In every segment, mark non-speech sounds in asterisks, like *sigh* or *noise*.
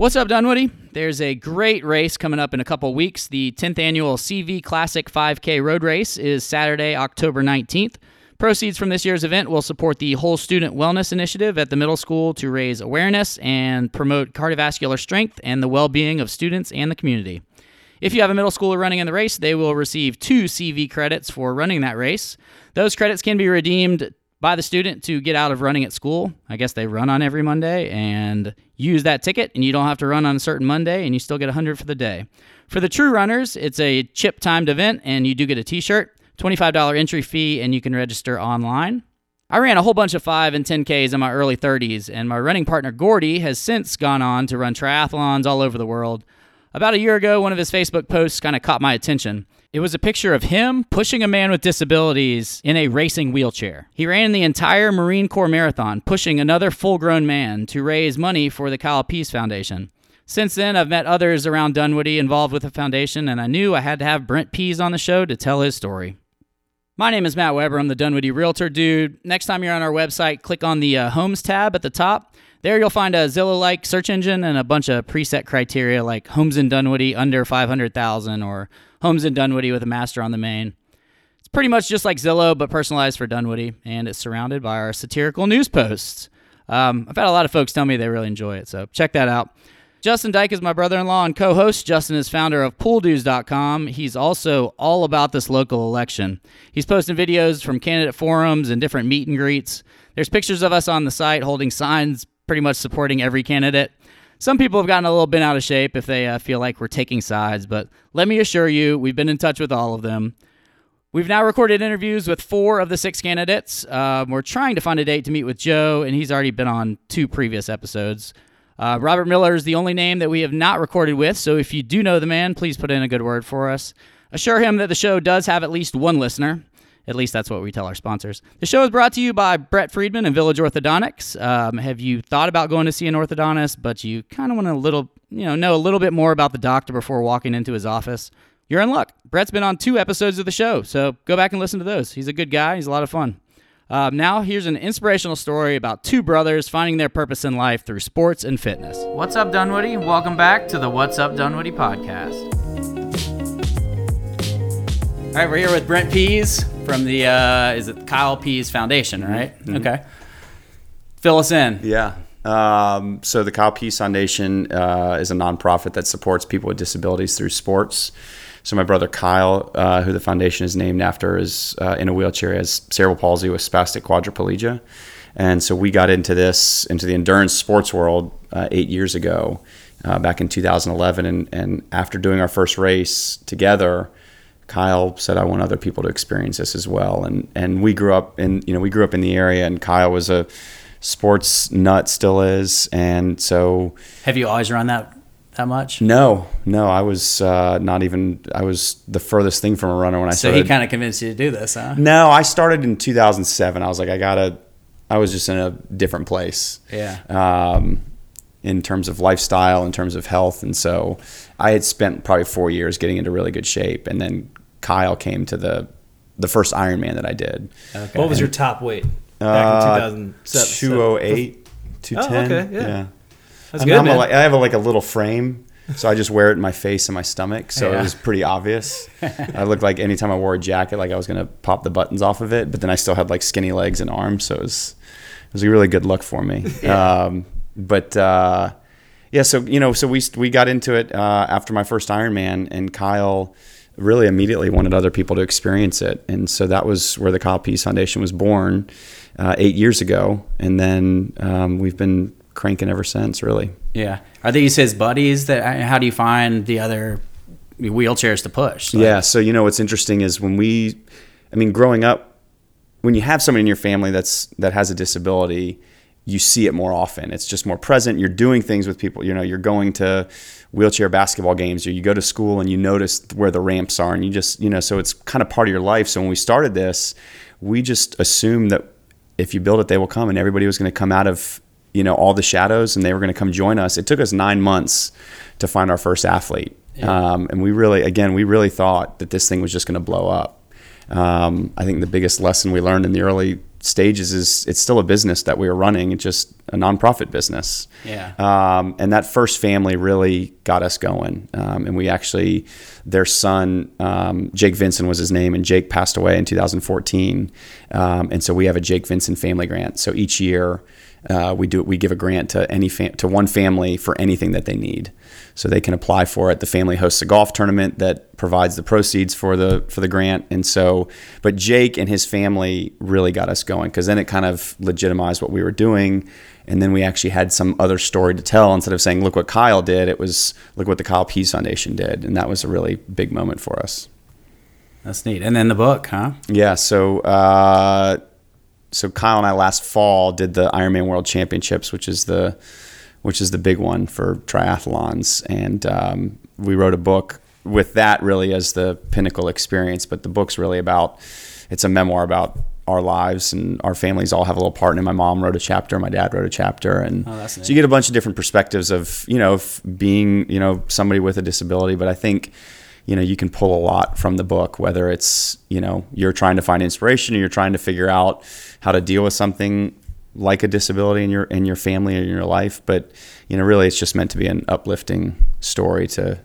What's up, Dunwoody? There's a great race coming up in a couple weeks. The 10th annual CV Classic 5K Road Race is Saturday, October 19th. Proceeds from this year's event will support the Whole Student Wellness Initiative at the middle school to raise awareness and promote cardiovascular strength and the well being of students and the community. If you have a middle schooler running in the race, they will receive two CV credits for running that race. Those credits can be redeemed by the student to get out of running at school. I guess they run on every Monday and use that ticket, and you don't have to run on a certain Monday, and you still get 100 for the day. For the true runners, it's a chip timed event, and you do get a t shirt, $25 entry fee, and you can register online. I ran a whole bunch of 5 and 10Ks in my early 30s, and my running partner Gordy has since gone on to run triathlons all over the world. About a year ago, one of his Facebook posts kind of caught my attention. It was a picture of him pushing a man with disabilities in a racing wheelchair. He ran the entire Marine Corps Marathon, pushing another full grown man to raise money for the Kyle Pease Foundation. Since then, I've met others around Dunwoody involved with the foundation, and I knew I had to have Brent Pease on the show to tell his story. My name is Matt Weber. I'm the Dunwoody Realtor Dude. Next time you're on our website, click on the uh, Homes tab at the top. There you'll find a Zillow-like search engine and a bunch of preset criteria like homes in Dunwoody under 500,000 or homes in Dunwoody with a master on the main. It's pretty much just like Zillow, but personalized for Dunwoody, and it's surrounded by our satirical news posts. Um, I've had a lot of folks tell me they really enjoy it, so check that out. Justin Dyke is my brother in law and co host. Justin is founder of pooldues.com. He's also all about this local election. He's posting videos from candidate forums and different meet and greets. There's pictures of us on the site holding signs pretty much supporting every candidate. Some people have gotten a little bit out of shape if they uh, feel like we're taking sides, but let me assure you, we've been in touch with all of them. We've now recorded interviews with four of the six candidates. Um, we're trying to find a date to meet with Joe, and he's already been on two previous episodes. Uh, Robert Miller is the only name that we have not recorded with, so if you do know the man, please put in a good word for us. Assure him that the show does have at least one listener. At least that's what we tell our sponsors. The show is brought to you by Brett Friedman and Village Orthodontics. Um, have you thought about going to see an orthodontist, but you kind of want a little, you know, know a little bit more about the doctor before walking into his office? You're in luck. Brett's been on two episodes of the show, so go back and listen to those. He's a good guy. He's a lot of fun. Um, now, here's an inspirational story about two brothers finding their purpose in life through sports and fitness. What's up, Dunwoody? Welcome back to the What's Up Dunwoody podcast. All right, we're here with Brent Pease from the uh, is it Kyle Pease Foundation, right? Mm-hmm. Okay. Fill us in. Yeah. Um, so the Kyle Pease Foundation uh, is a nonprofit that supports people with disabilities through sports. So my brother Kyle, uh, who the foundation is named after, is uh, in a wheelchair, has cerebral palsy with spastic quadriplegia, and so we got into this into the endurance sports world uh, eight years ago, uh, back in 2011, and and after doing our first race together Kyle said, "I want other people to experience this as well." And and we grew up in you know we grew up in the area, and Kyle was a sports nut, still is, and so. Have you always run that that much? No, no. I was uh, not even. I was the furthest thing from a runner when I so started. So he kind of convinced you to do this, huh? No, I started in 2007. I was like, I gotta. I was just in a different place. Yeah. Um, in terms of lifestyle, in terms of health, and so I had spent probably four years getting into really good shape, and then Kyle came to the the first Ironman that I did. Okay. What was your top weight back uh, in 2007? 208, 210. Oh, okay, yeah. yeah. That's I good, man. A, I have a, like a little frame, so I just wear it in my face and my stomach, so yeah. it was pretty obvious. I looked like anytime I wore a jacket, like I was gonna pop the buttons off of it, but then I still had like skinny legs and arms, so it was it was a really good look for me. *laughs* yeah. Um, but uh, yeah, so you know, so we we got into it uh, after my first Ironman, and Kyle really immediately wanted other people to experience it. And so that was where the Kyle Pease Foundation was born uh, eight years ago. And then um, we've been cranking ever since, really. Yeah. Are these his buddies? That How do you find the other wheelchairs to push? Like, yeah. So, you know, what's interesting is when we, I mean, growing up, when you have someone in your family that's that has a disability, you see it more often. It's just more present. You're doing things with people. You know, you're going to wheelchair basketball games or you go to school and you notice where the ramps are and you just, you know, so it's kind of part of your life. So when we started this, we just assumed that if you build it, they will come and everybody was going to come out of, you know, all the shadows and they were going to come join us. It took us nine months to find our first athlete. Yeah. Um, and we really, again, we really thought that this thing was just going to blow up. Um, I think the biggest lesson we learned in the early stages is it's still a business that we were running. It just a nonprofit business. Yeah. Um, and that first family really got us going. Um, and we actually, their son, um, Jake Vincent was his name, and Jake passed away in 2014. Um, and so we have a Jake Vincent family grant. So each year, uh, we do we give a grant to any fam- to one family for anything that they need, so they can apply for it. The family hosts a golf tournament that provides the proceeds for the for the grant, and so but Jake and his family really got us going because then it kind of legitimized what we were doing, and then we actually had some other story to tell instead of saying look what Kyle did. It was look what the Kyle Pease Foundation did, and that was a really big moment for us. That's neat. And then the book, huh? Yeah. So, uh, so Kyle and I last fall did the Ironman World Championships, which is the, which is the big one for triathlons, and um, we wrote a book with that really as the pinnacle experience. But the book's really about, it's a memoir about our lives and our families all have a little part in it. My mom wrote a chapter, my dad wrote a chapter, and Oh, so you get a bunch of different perspectives of you know of being you know somebody with a disability. But I think you know you can pull a lot from the book, whether it's you know you're trying to find inspiration or you're trying to figure out how to deal with something like a disability in your in your family or in your life. But you know really it's just meant to be an uplifting story to.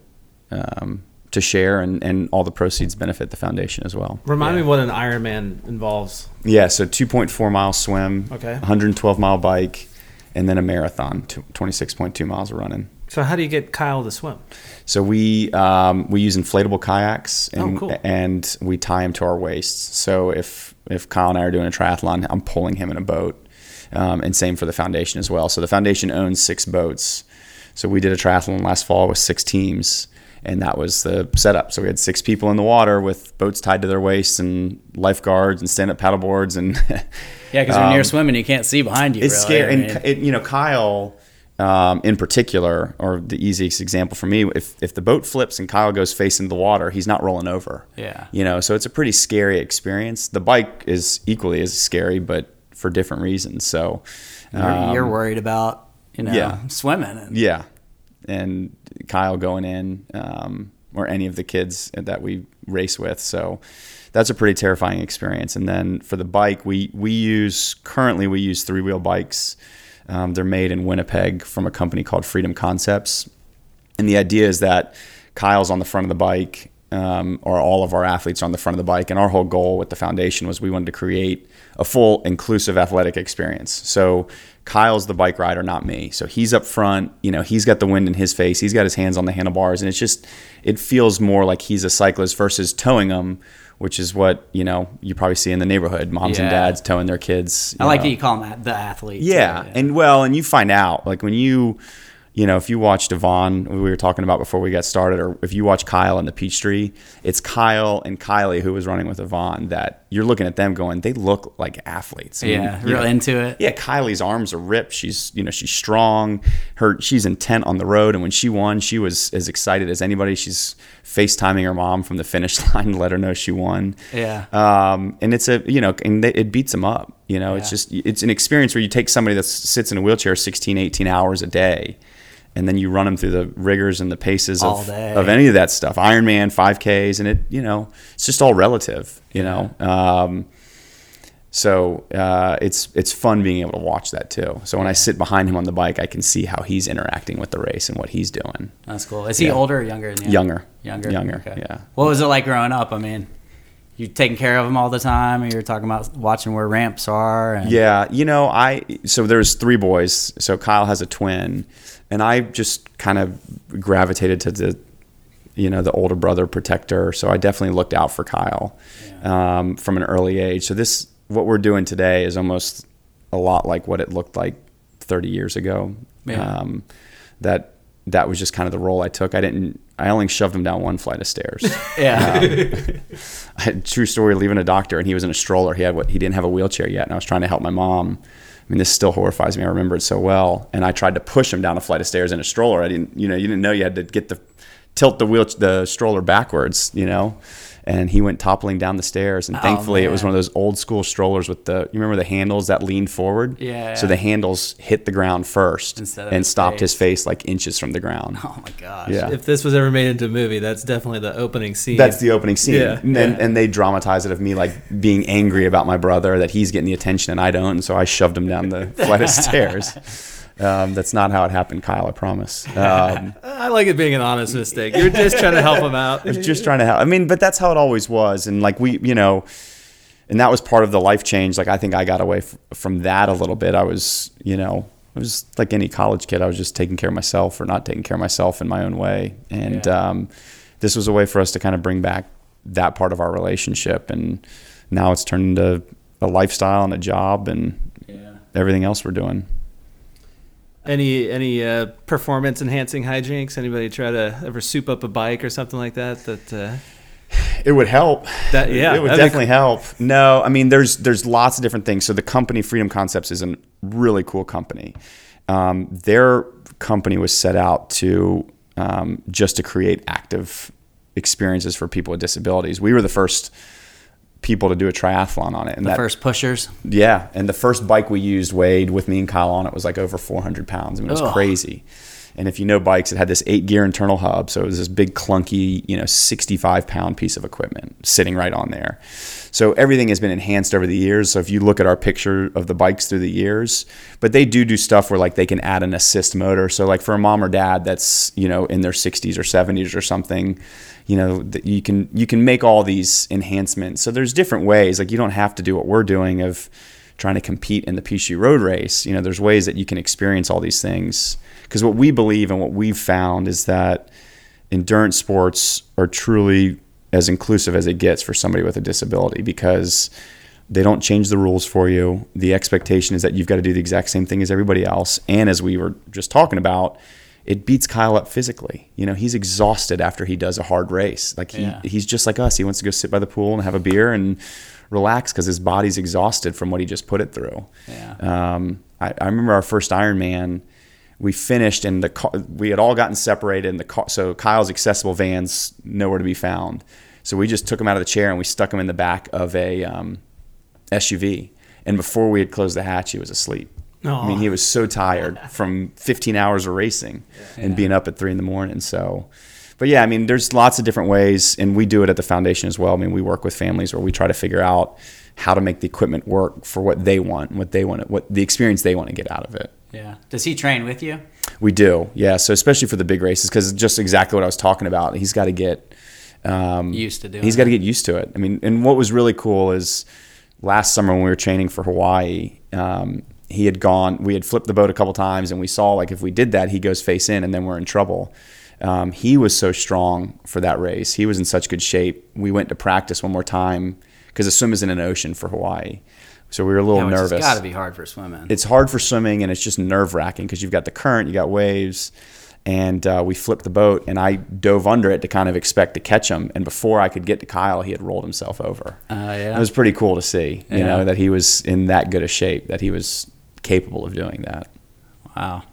Um, to share and, and all the proceeds benefit the foundation as well. Remind Yeah. me what an Ironman involves. Yeah, so 2.4 mile swim, Okay. 112 mile bike, and then a marathon, 26.2 miles of running. So how do you get Kyle to swim? So we um, we use inflatable kayaks and Oh, cool. and we tie him to our waists. So if if Kyle and I are doing a triathlon, I'm pulling him in a boat, um, and same for the foundation as well. So the foundation owns six boats. So we did a triathlon last fall with six teams, and that was the setup. So we had six people in the water with boats tied to their waists and lifeguards and stand up paddleboards and *laughs* Yeah, because when you're Um, swimming, you can't see behind you. it's really. scary. I And it, you know, Kyle, um, in particular, or the easiest example for me, if if the boat flips and Kyle goes face into the water, he's not rolling over. Yeah. You know, so it's a pretty scary experience. The bike is equally as scary, but for different reasons. So, you're, um, you're worried about you know yeah. swimming. And, yeah, and Kyle going in, um, or any of the kids that we race with. So that's a pretty terrifying experience. And then for the bike, we we use currently we use three wheel bikes. Um, they're made in Winnipeg from a company called Freedom Concepts. And the idea is that Kyle's on the front of the bike, um, or all of our athletes on the front of the bike. And our whole goal with the foundation was we wanted to create a full inclusive athletic experience. So Kyle's the bike rider, not me. So he's up front. You know, he's got the wind in his face. He's got his hands on the handlebars, and it's just it feels more like he's a cyclist versus towing them, which is what you know you probably see in the neighborhood. Moms and dads towing their kids. I like know. that you call him the athlete. too, Yeah, and well, and you find out like when you, you know, if you watch Devon, we were talking about before we got started, or if you watch Kyle in the Peachtree, it's Kyle and Kylie who was running with Yvonne that you're looking at them going, they look like athletes. I mean, yeah, real know, into it. yeah, Kylie's arms are ripped. She's, you know, she's strong. Her, she's intent on the road. And when she won, she was as excited as anybody. She's FaceTiming her mom from the finish *laughs* line to let her know she won. Yeah. Um, and it's a, you know, and they- it beats them up. You know, it's just, it's an experience where you take somebody that sits in a wheelchair 16, 18 hours a day. And then you run them through the rigors and the paces of, of any of that stuff, Ironman, 5Ks, and it, you know, it's just all relative, you know. Um, so uh, it's it's fun being able to watch that too. So when I sit behind him on the bike, I can see how he's interacting with the race and what he's doing. That's cool. Is he Yeah. older or younger? Than you? Younger, Younger. younger. Okay. Yeah. What was it like growing up? I mean, you taking care of them all the time, and you're talking about watching where ramps are. And, Yeah, you know, I so there's three boys. So Kyle has a twin, and I just kind of gravitated to the, you know, the older brother protector. So I definitely looked out for Kyle um, from an early age. So this what we're doing today is almost a lot like what it looked like 30 years ago. Yeah. Um, that that was just kind of the role I took. I didn't. I only shoved him down one flight of stairs. *laughs* Yeah. *laughs* I had true story leaving a doctor and he was in a stroller. He had what he didn't have a wheelchair yet, and I was trying to help my mom. I mean, this still horrifies me. I remember it so well. And I tried to push him down a flight of stairs in a stroller. I didn't, you know, you didn't know you had to get the tilt the wheel the stroller backwards, you know. And he went toppling down the stairs, and Oh, thankfully it was one of those old school strollers with the you remember the handles that lean forward. Yeah, So yeah. the handles hit the ground first Instead of and his stopped his face. face like inches from the ground. Oh my gosh. Yeah. If this was ever made into a movie, that's definitely the opening scene. That's the opening scene. Yeah, and, yeah. and they dramatize it of me like being angry about my brother that he's getting the attention and I don't. And so I shoved him down the flight of stairs. *laughs* Um, that's not how it happened, Kyle. I promise. Um, *laughs* I like it being an honest mistake. You're just trying to help him out. I was just trying to help. I mean, but that's how it always was. And like we, you know, and that was part of the life change. Like I think I got away f- from that a little bit. I was, you know, I was like any college kid. I was just taking care of myself or not taking care of myself in my own way. And Yeah. um, this was a way for us to kind of bring back that part of our relationship. And now it's turned into a lifestyle and a job and Yeah. everything else we're doing. Any any uh, performance enhancing hijinks? Anybody try to ever soup up a bike or something like that? That uh, It would help. That- yeah, it would definitely help. No, I mean, there's there's lots of different things. So the company Freedom Concepts is a really cool company. Um, their company was set out to um, just to create active experiences for people with disabilities. We were the first people to do a triathlon on it, and The that first pushers. yeah, and the first bike we used weighed with me and Kyle on it was like over 400 pounds. I mean, it was Ugh. crazy. And if you know bikes, it had this eight gear internal hub, so it was this big clunky, you know, 65 pound piece of equipment sitting right on there. So everything has been enhanced over the years. So if you look at our picture of the bikes through the years, but they do do stuff where like they can add an assist motor. So like for a mom or dad that's you know in their 60s or 70s or something, you know you can you can make all these enhancements. So there's different ways. Like you don't have to do what we're doing of trying to compete in the Peachtree Road Race. You know, there's ways that you can experience all these things. Because what we believe and what we've found is that endurance sports are truly as inclusive as it gets for somebody with a disability because they don't change the rules for you. The expectation is that you've got to do the exact same thing as everybody else. And as we were just talking about, it beats Kyle up physically. You know, he's exhausted after he does a hard race. Like he, Yeah. he's just like us. He wants to go sit by the pool and have a beer and relax because his body's exhausted from what he just put it through. Yeah. Um, I, I remember our first Ironman. We finished and the car, we had all gotten separated, and the car, so Kyle's accessible vans nowhere to be found. So we just took him out of the chair and we stuck him in the back of a um, SUV. And before we had closed the hatch, he was asleep. I mean, he was so tired from 15 hours of racing and being up at three in the morning. So, but yeah, I mean, there's lots of different ways, and we do it at the foundation as well. I mean, we work with families where we try to figure out how to make the equipment work for what they want, what they want, what the experience they want to get out of it. Yeah. Does he train with you? We do, yeah. So especially for the big races, because just exactly what I was talking about, he's got to get um, Used to doing He's got to get used to it. I mean, and what was really cool is last summer when we were training for Hawaii, um, he had gone. We had flipped the boat a couple times, and we saw like if we did that, he goes face in, and then we're in trouble. Um, he was so strong for that race. He was in such good shape. We went to practice one more time because the swim is in an ocean for Hawaii, so we were a little Yeah, nervous got to be hard for swimming. it's hard for swimming and it's just nerve wracking because you've got the current, you got waves, and uh, we flipped the boat and I dove under it to kind of expect to catch him. And before I could get to Kyle, he had rolled himself over. Uh, yeah. It was pretty cool to see, you know, that he was in that good a shape, that he was capable of doing that. Wow.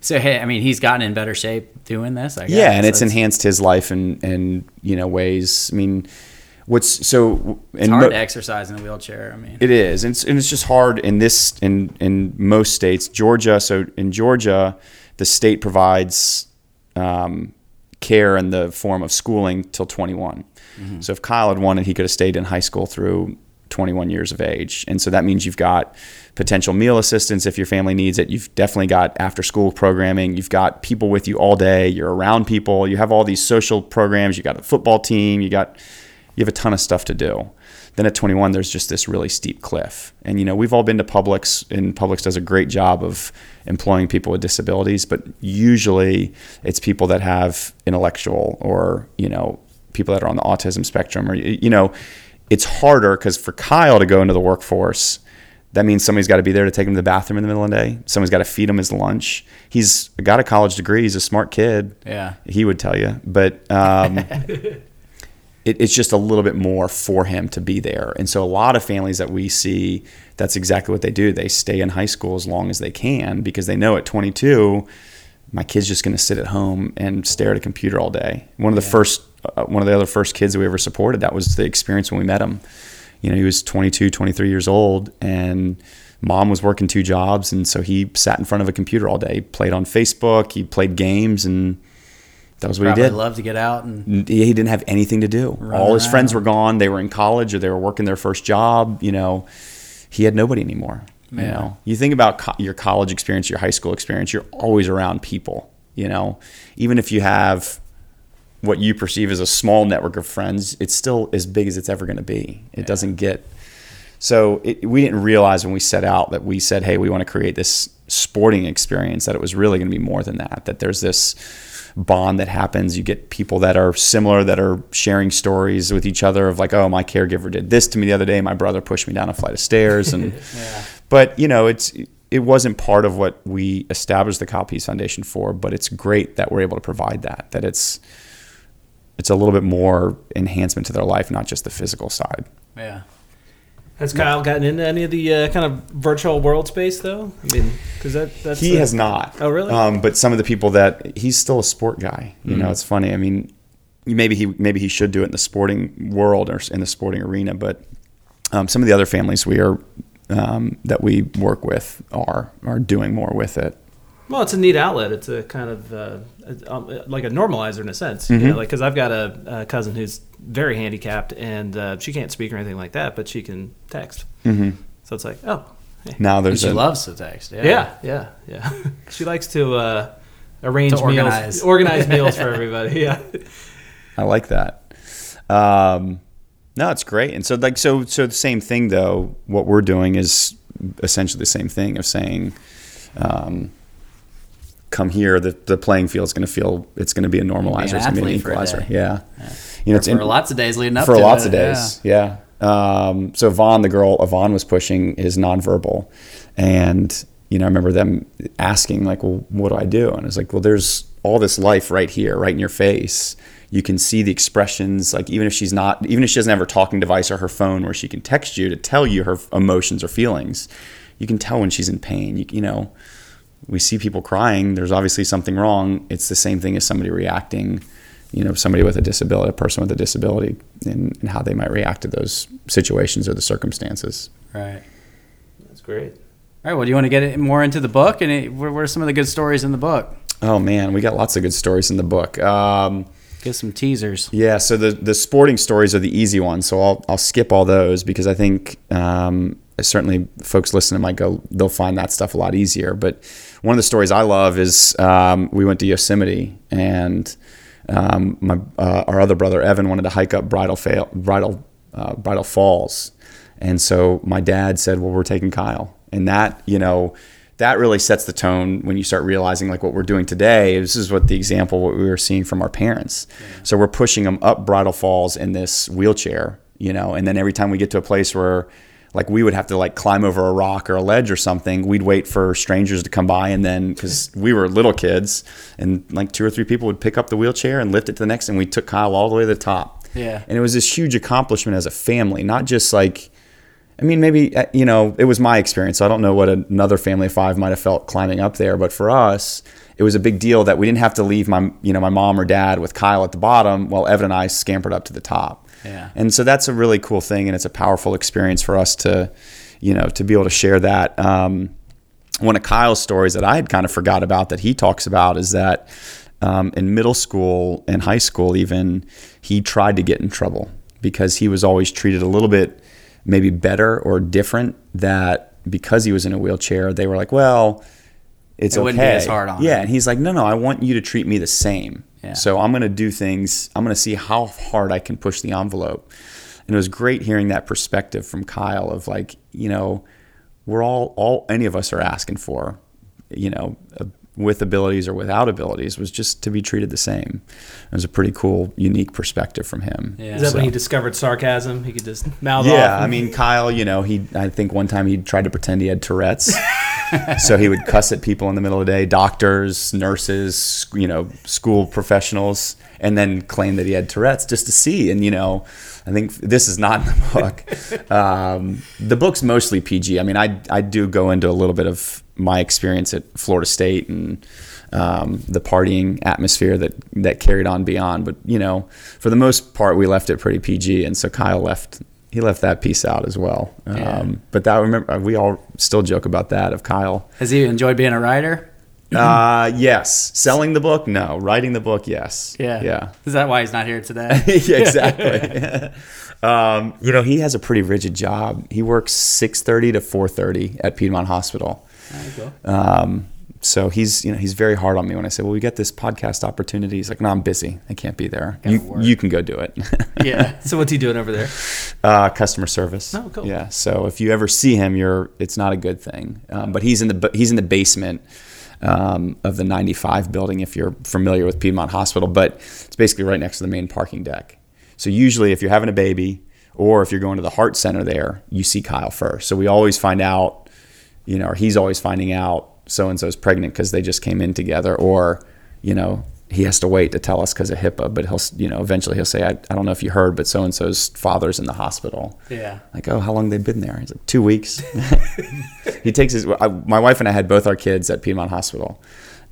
So hey, I mean, he's gotten in better shape doing this. I guess. Yeah, and it's That's- enhanced his life in, in you know ways. I mean, what's so It's hard mo- to exercise in a wheelchair. I mean, It is, and it's, and it's just hard in this in in most states. Georgia, so in Georgia, the state provides um, care in the form of schooling till 21. So if Kyle had wanted, he could have stayed in high school through 21 years of age, and so that means you've got potential meal assistance if your family needs it. You've definitely got after school programming. You've got people with you all day. You're around people. You have all these social programs. You got a football team. You got you have a ton of stuff to do. Then at 21, there's just this really steep cliff. And, you know, we've all been to Publix, and Publix does a great job of employing people with disabilities, but usually it's people that have intellectual or, you know, people that are on the autism spectrum or, you know, it's harder because for Kyle to go into the workforce, that means somebody's got to be there to take him to the bathroom in the middle of the day. Someone's got to feed him his lunch. He's got a college degree. He's a smart kid yeah. he would tell you, but um, *laughs* it, it's just a little bit more for him to be there. And so a lot of families that we see, that's exactly what they do. They stay in high school as long as they can because they know at 22 my kid's just going to sit at home and stare at a computer all day. One of the first, uh, one of the other first kids that we ever supported, that was the experience when we met him. You know, he was 22, 23 years old, and mom was working two jobs, and so he sat in front of a computer all day. He played on Facebook, he played games, and that was what Probably he did. love to get out and he didn't have anything to do. All his friends were gone. They were in college or they were working their first job. You know, he had nobody anymore. You know, you think about co- your college experience, your high school experience. You're always around people. You know, even if you have what you perceive as a small network of friends, it's still as big as it's ever going to be. It doesn't get. So it, we didn't realize when we set out that we said, "Hey, we want to create this sporting experience." That it was really going to be more than that. That there's this bond that happens. You get people that are similar that are sharing stories with each other of like, "Oh, my caregiver did this to me the other day. My brother pushed me down a flight of stairs." And *laughs* but you know, it's it wasn't part of what we established the Pease Foundation for. But it's great that we're able to provide that. That it's it's a little bit more enhancement to their life, not just the physical side. yeah. Has Kyle gotten into any of the uh, kind of virtual world space though? I mean, because that that's he uh, has not. Oh, really? Um, but some of the people that he's still a sport guy. You Mm-hmm. know, it's funny. I mean, maybe he maybe he should do it in the sporting world or in the sporting arena. But um, some of the other families we are um, that we work with are are doing more with it. Well, it's a neat outlet. It's a kind of uh, um, like a normalizer in a sense. Mm-hmm. You know, like because I've got a, a cousin who's very handicapped and uh, she can't speak or anything like that, but she can text. Mm-hmm. So it's like, oh, hey. Now And there's she a, loves to text. Yeah. yeah, yeah, yeah. *laughs* she likes to uh, arrange To organize. meals, organize *laughs* meals for everybody. Yeah. I like that. Um, no, it's great. And so like so so the same thing though. What we're doing is essentially the same thing of saying, um, come here. The the playing field is going to feel it's going to be a normalizer. It's going to be an athlete for a equalizer. day. Yeah. You know, it's For in- lots of days leading up for lots it, of days. Yeah. Um, so Vaughn, the girl, Yvonne was pushing is nonverbal, and you know, I remember them asking like, "Well, what do I do?" And it's like, "Well, there's all this life right here, right in your face. You can see the expressions. Like even if she's not, even if she doesn't have her talking device or her phone where she can text you to tell you her emotions or feelings, you can tell when she's in pain. You, you know." We see people crying, there's obviously something wrong. It's the same thing as somebody reacting, you know, somebody with a disability, a person with a disability, and, and how they might react to those situations or the circumstances. Right. That's great. All right. Well, do you want to get it more into the book? And it, what what are some of the good stories in the book? Oh man, we got lots of good stories in the book. Um, Give some teasers. yeah, so the the sporting stories are the easy ones, so I'll I'll skip all those because I think um, certainly folks listening might go they'll find that stuff a lot easier. But one of the stories I love is um, we went to Yosemite and um, my uh, our other brother Evan wanted to hike up Bridal Fail, Bridal uh, Bridal Falls, and so my dad said, "Well, we're taking Kyle," and that you know that really sets the tone when you start realizing like what we're doing today. This is what the example what we were seeing from our parents. So we're pushing them up Bridal Falls in this wheelchair, you know, and then every time we get to a place where like we would have to like climb over a rock or a ledge or something. We'd wait for strangers to come by and then because we were little kids and like two or three people would pick up the wheelchair and lift it to the next and we took kyle all the way to the top. Yeah. and it was this huge accomplishment as a family not just like i mean maybe uh, you know it was my experience. So i don't know what another family of five might have felt climbing up there but for us it was a big deal that we didn't have to leave my you know my mom or dad with kyle at the bottom while evan and i scampered up to the top Yeah. and so that's a really cool thing, and it's a powerful experience for us to, you know, to be able to share that. Um, one of Kyle's stories that I had kind of forgot about that he talks about is that um, in middle school and high school, even he tried to get in trouble because he was always treated a little bit maybe better or different. That because he was in a wheelchair, they were like, well, it's It okay. wouldn't be as hard on yeah, him. and he's like, no, no, I want you to treat me the same. Yeah. So I'm going to do things. I'm going to see how hard I can push the envelope. And it was great hearing that perspective from Kyle of like, you know, we're all all any of us are asking for, you know, uh, with abilities or without abilities was just to be treated the same. It was a pretty cool, unique perspective from him. Yeah. Is that So- when he discovered sarcasm? He could just mouth yeah, off. I mean, Kyle, you know, he, I think one time he tried to pretend he had Tourette's. *laughs* so he would cuss at people in the middle of the day, doctors, nurses, you know, school professionals, and then claim that he had Tourette's just to see. And, you know, I think this is not in the book. Um, the book's mostly PG. I mean, I, I do go into a little bit of my experience at Florida State and, um, the partying atmosphere that that carried on beyond. But you know, for the most part, we left it pretty PG, and so Kyle left. He left that piece out as well. Yeah. Um, but that remember we all still joke about that of Kyle. Has he enjoyed being a writer? Uh, yes, selling the book, no. Writing the book, yes. yeah. yeah. Is that why he's not here today? *laughs* yeah, exactly. *laughs* um, you know, he has a pretty rigid job. He works six thirty to four thirty at Piedmont Hospital. Um, so he's you know he's very hard on me when I say, well, we get this podcast opportunity. He's like, no, I'm busy. I can't be there. Gotta You work." you can go do it. *laughs* yeah. So what's he doing over there? *laughs* uh, customer service. Oh, cool. Yeah. So if you ever see him, you're it's not a good thing. Um, but he's in the he's in the basement um, of the 95 building. If you're familiar with Piedmont Hospital, but it's basically right next to the main parking deck. So usually, if you're having a baby or if you're going to the heart center there, you see Kyle first. So we always find out, you know, or he's always finding out so and so's pregnant because they just came in together, or you know. He has to wait to tell us because of HIPAA, but he'll, you know, eventually he'll say, I, I don't know if you heard, but so and so's father's in the hospital. Yeah. Like, oh, how long they've been there? He's like, two weeks. *laughs* he takes his. I, my wife and I had both our kids at Piedmont Hospital,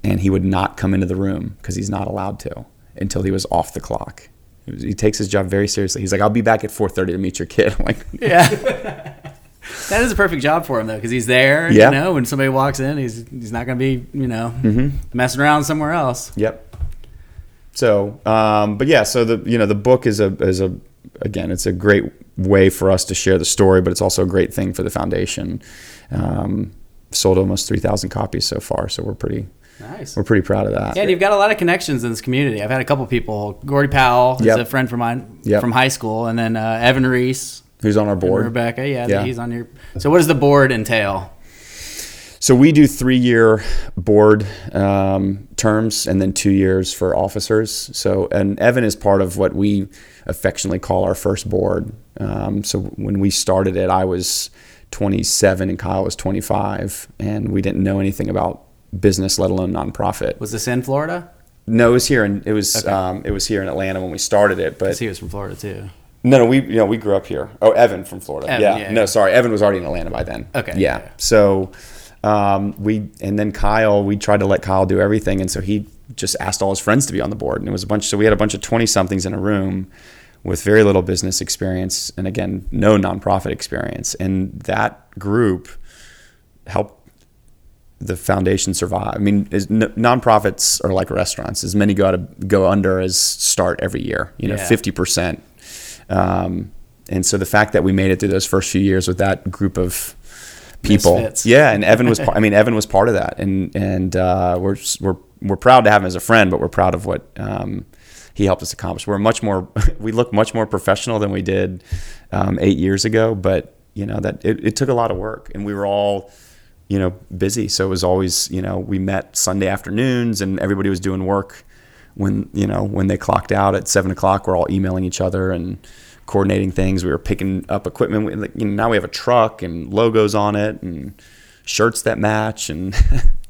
and he would not come into the room because he's not allowed to until he was off the clock. Was- he takes his job very seriously. He's like, I'll be back at 4:30 to meet your kid. *laughs* I'm like, Yeah. *laughs* that is a perfect job for him though, because he's there. Yeah. You know, when somebody walks in, he's he's not going to be you know messing around somewhere else. Yep. So, um, but yeah, so the you know the book is a is a again it's a great way for us to share the story, but it's also a great thing for the foundation. Um, sold almost three thousand copies so far, so we're pretty Nice. we're pretty proud of that. Yeah, and you've got a lot of connections in this community. I've had a couple people. Gordy Powell is Yep. a friend from mine Yep. from high school, and then uh, Evan Reese, Who's on our and board? Rebecca. Yeah, Yeah. he's on your. So, what does the board entail? So we do three year board um, terms and then two years for officers. So and Evan is part of what we affectionately call our first board. Um, so when we started it, I was 27 and Kyle was 25, and we didn't know anything about business, let alone nonprofit. Was this in Florida? No, it was here, and it was Okay. um, it was here in Atlanta when we started it. But he was from Florida too. No, no, we you know we grew up here. Oh, Evan from Florida. Evan, yeah. yeah, No, sorry, Evan was already in Atlanta by then. Okay, Yeah. yeah. So um, we and then Kyle, we tried to let Kyle do everything, and so he just asked all his friends to be on the board, and it was a bunch. So we had a bunch of twenty somethings in a room with very little business experience, and again, no nonprofit experience, and that group helped the foundation survive. I mean, is, n- nonprofits are like restaurants. As many go to go under as start every year. You know, Yeah. fifty percent. Um, and so the fact that we made it through those first few years with that group of people, Misfits. yeah, and Evan was. Part, I mean, Evan was part of that, and and uh, we're we're we're proud to have him as a friend, but we're proud of what. Um, he helped us accomplish. We're much more, *laughs* we look much more professional than we did um, eight years ago. But you know that it, it took a lot of work, and we were all, you know, busy. So it was always, you know, we met Sunday afternoons, and everybody was doing work when you know when they clocked out at seven o'clock. We're all emailing each other and coordinating things. We were picking up equipment. We, you know, now we have a truck and logos on it and shirts that match, and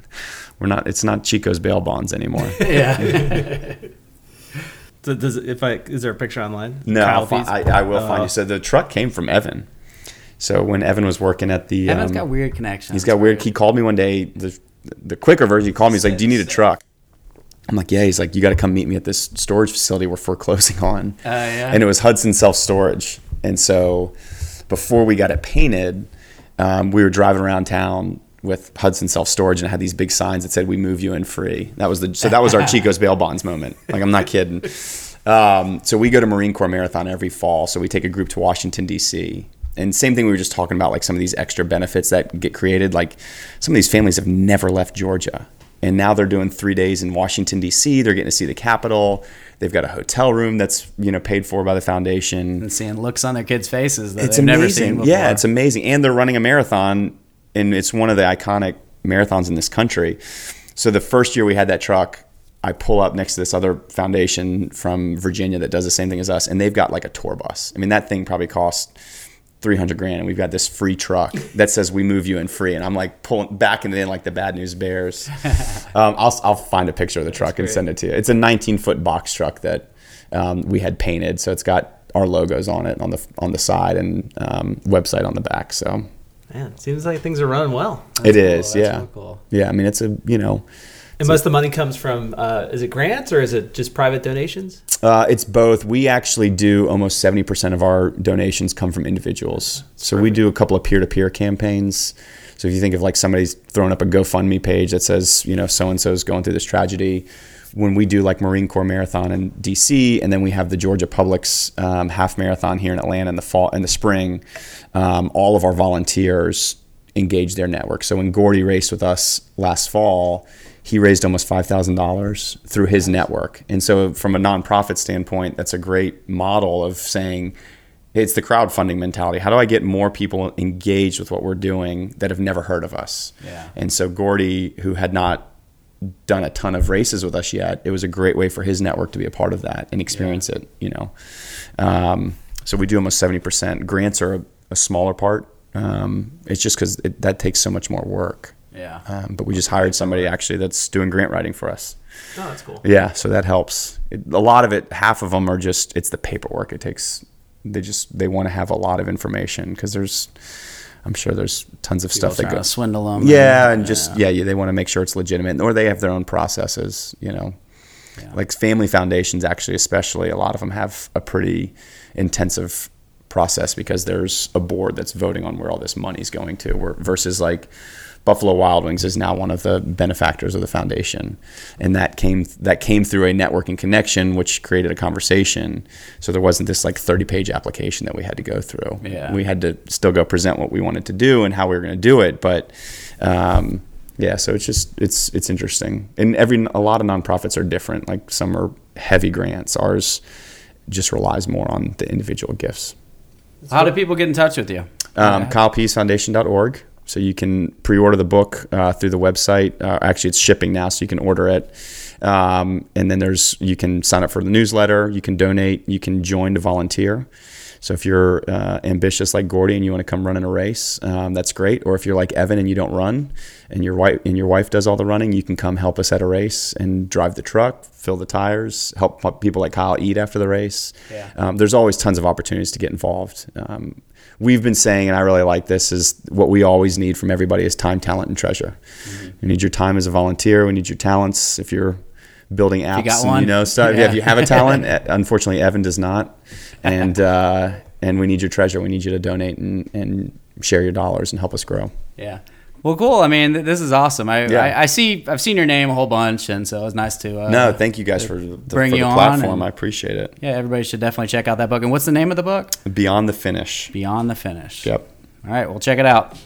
*laughs* we're not. It's not Chico's bail bonds anymore. *laughs* Yeah. *laughs* So does if I is there a picture online? No, I'll fi- I, I will find Oh. you. So the truck came from Evan. So when Evan was working at the, Evan's um, got weird connections. he's got weird. He called me one day. The the quicker version, he called me. He's like, "Do you need a truck?" I'm like, "Yeah." He's like, "You got to come meet me at this storage facility we're foreclosing on." Uh, yeah. And it was Hudson Self Storage. And so before we got it painted, um, we were driving around town with Hudson Self Storage and it had these big signs that said "We move you in free." That was the so that was our *laughs* Chico's bail bonds moment. Like I'm not kidding. Um, so we go to Marine Corps Marathon every fall. So we take a group to Washington D.C. And same thing we were just talking about, like some of these extra benefits that get created. Like some of these families have never left Georgia, and now they're doing three days in Washington D.C. They're getting to see the Capitol. They've got a hotel room that's you know paid for by the foundation and seeing looks on their kids' faces that it's they've amazing. never seen before. Yeah, it's amazing. And they're running a marathon, and it's one of the iconic marathons in this country. So the first year we had that truck, I pull up next to this other foundation from Virginia that does the same thing as us, and they've got like a tour bus. I mean, that thing probably cost. 300 grand and we've got this free truck that says we move you in free. And i'm like pulling back and in like the bad news bears. *laughs* Um, I'll, I'll find a picture of the truck and send it to you. It's a 19 foot box truck that um, we had painted. So it's got our logos on it on the on the side and um, website on the back. So Man, seems like things are running well. it is That's yeah. cool. yeah i mean it's a you know And most of the money comes from uh, is it grants or is it just private donations? Uh, it's both. We actually do almost 70% of our donations come from individuals. So we do a couple of peer to peer campaigns. So if you think of like somebody's throwing up a GoFundMe page that says, you know, so and so is going through this tragedy, when we do like Marine Corps Marathon in DC, and then we have the Georgia Publix um, half marathon here in Atlanta in the fall in the spring, um, all of our volunteers engage their network. So when Gordy raced with us last fall, he raised almost five thousand dollars through his network. And so from a nonprofit standpoint, that's a great model of saying it's the crowdfunding mentality. How do I get more people engaged with what we're doing that have never heard of us? Yeah. And so Gordy, who had not done a ton of races with us yet, it was a great way for his network to be a part of that and experience it. You know, um, so we do almost seventy percent. Grants are a, a smaller part. Um, it's just because it, that takes so much more work. Yeah. Um, but we just hired somebody actually that's doing grant writing for us. Oh, that's cool. Yeah, so that helps. It, a lot of it, half of them are just it's the paperwork. It takes they just they want to have a lot of information because there's I'm sure there's tons of stuff that goes. swindle them. Yeah, and just yeah, yeah, they want to make sure it's legitimate, or they have their own processes. You know, like family foundations, actually, especially a lot of them have a pretty intensive process because there's a board that's voting on where all this money's going to. Versus like Buffalo Wild Wings is now one of the benefactors of the foundation, and that came that came through a networking connection, which created a conversation. So there wasn't this like 30 page application that we had to go through. Yeah. we had to still go present what we wanted to do and how we were going to do it, but. Um, yeah, so it's just it's it's interesting, and every a lot of nonprofits are different. Like some are heavy grants, ours just relies more on the individual gifts. How do people get in touch with you? Um, KylePeaseFoundation.org. So you can pre-order the book uh, through the website. Uh, actually, it's shipping now, so you can order it. Um, and then there's you can sign up for the newsletter. You can donate. You can join to volunteer. So if you're uh, ambitious like Gordy and you want to come run in a race, um, that's great. Or if you're like Evan and you don't run, and your wife and your wife does all the running, you can come help us at a race and drive the truck, fill the tires, help people like Kyle eat after the race. Yeah. Um, there's always tons of opportunities to get involved. Um, we've been saying, and I really like this, is what we always need from everybody is time, talent, and treasure. Mm-hmm. We need your time as a volunteer. We need your talents. If you're building apps, got and one. you know stuff. Yeah. If you have a talent, eh, *laughs* unfortunately, Evan does not, and uh, and we need your treasure. We need you to donate and, and share your dollars and help us grow. Yeah. Well, cool. I mean, this is awesome. I, Yeah. I, I see. I've seen your name a whole bunch, and so it was nice to. Uh, no, thank you guys for the, bring for you the on platform. and- I appreciate it. Yeah, everybody should definitely check out that book. And what's the name of the book? Beyond the finish. Beyond the Finish. Yep. All right, well, check it out.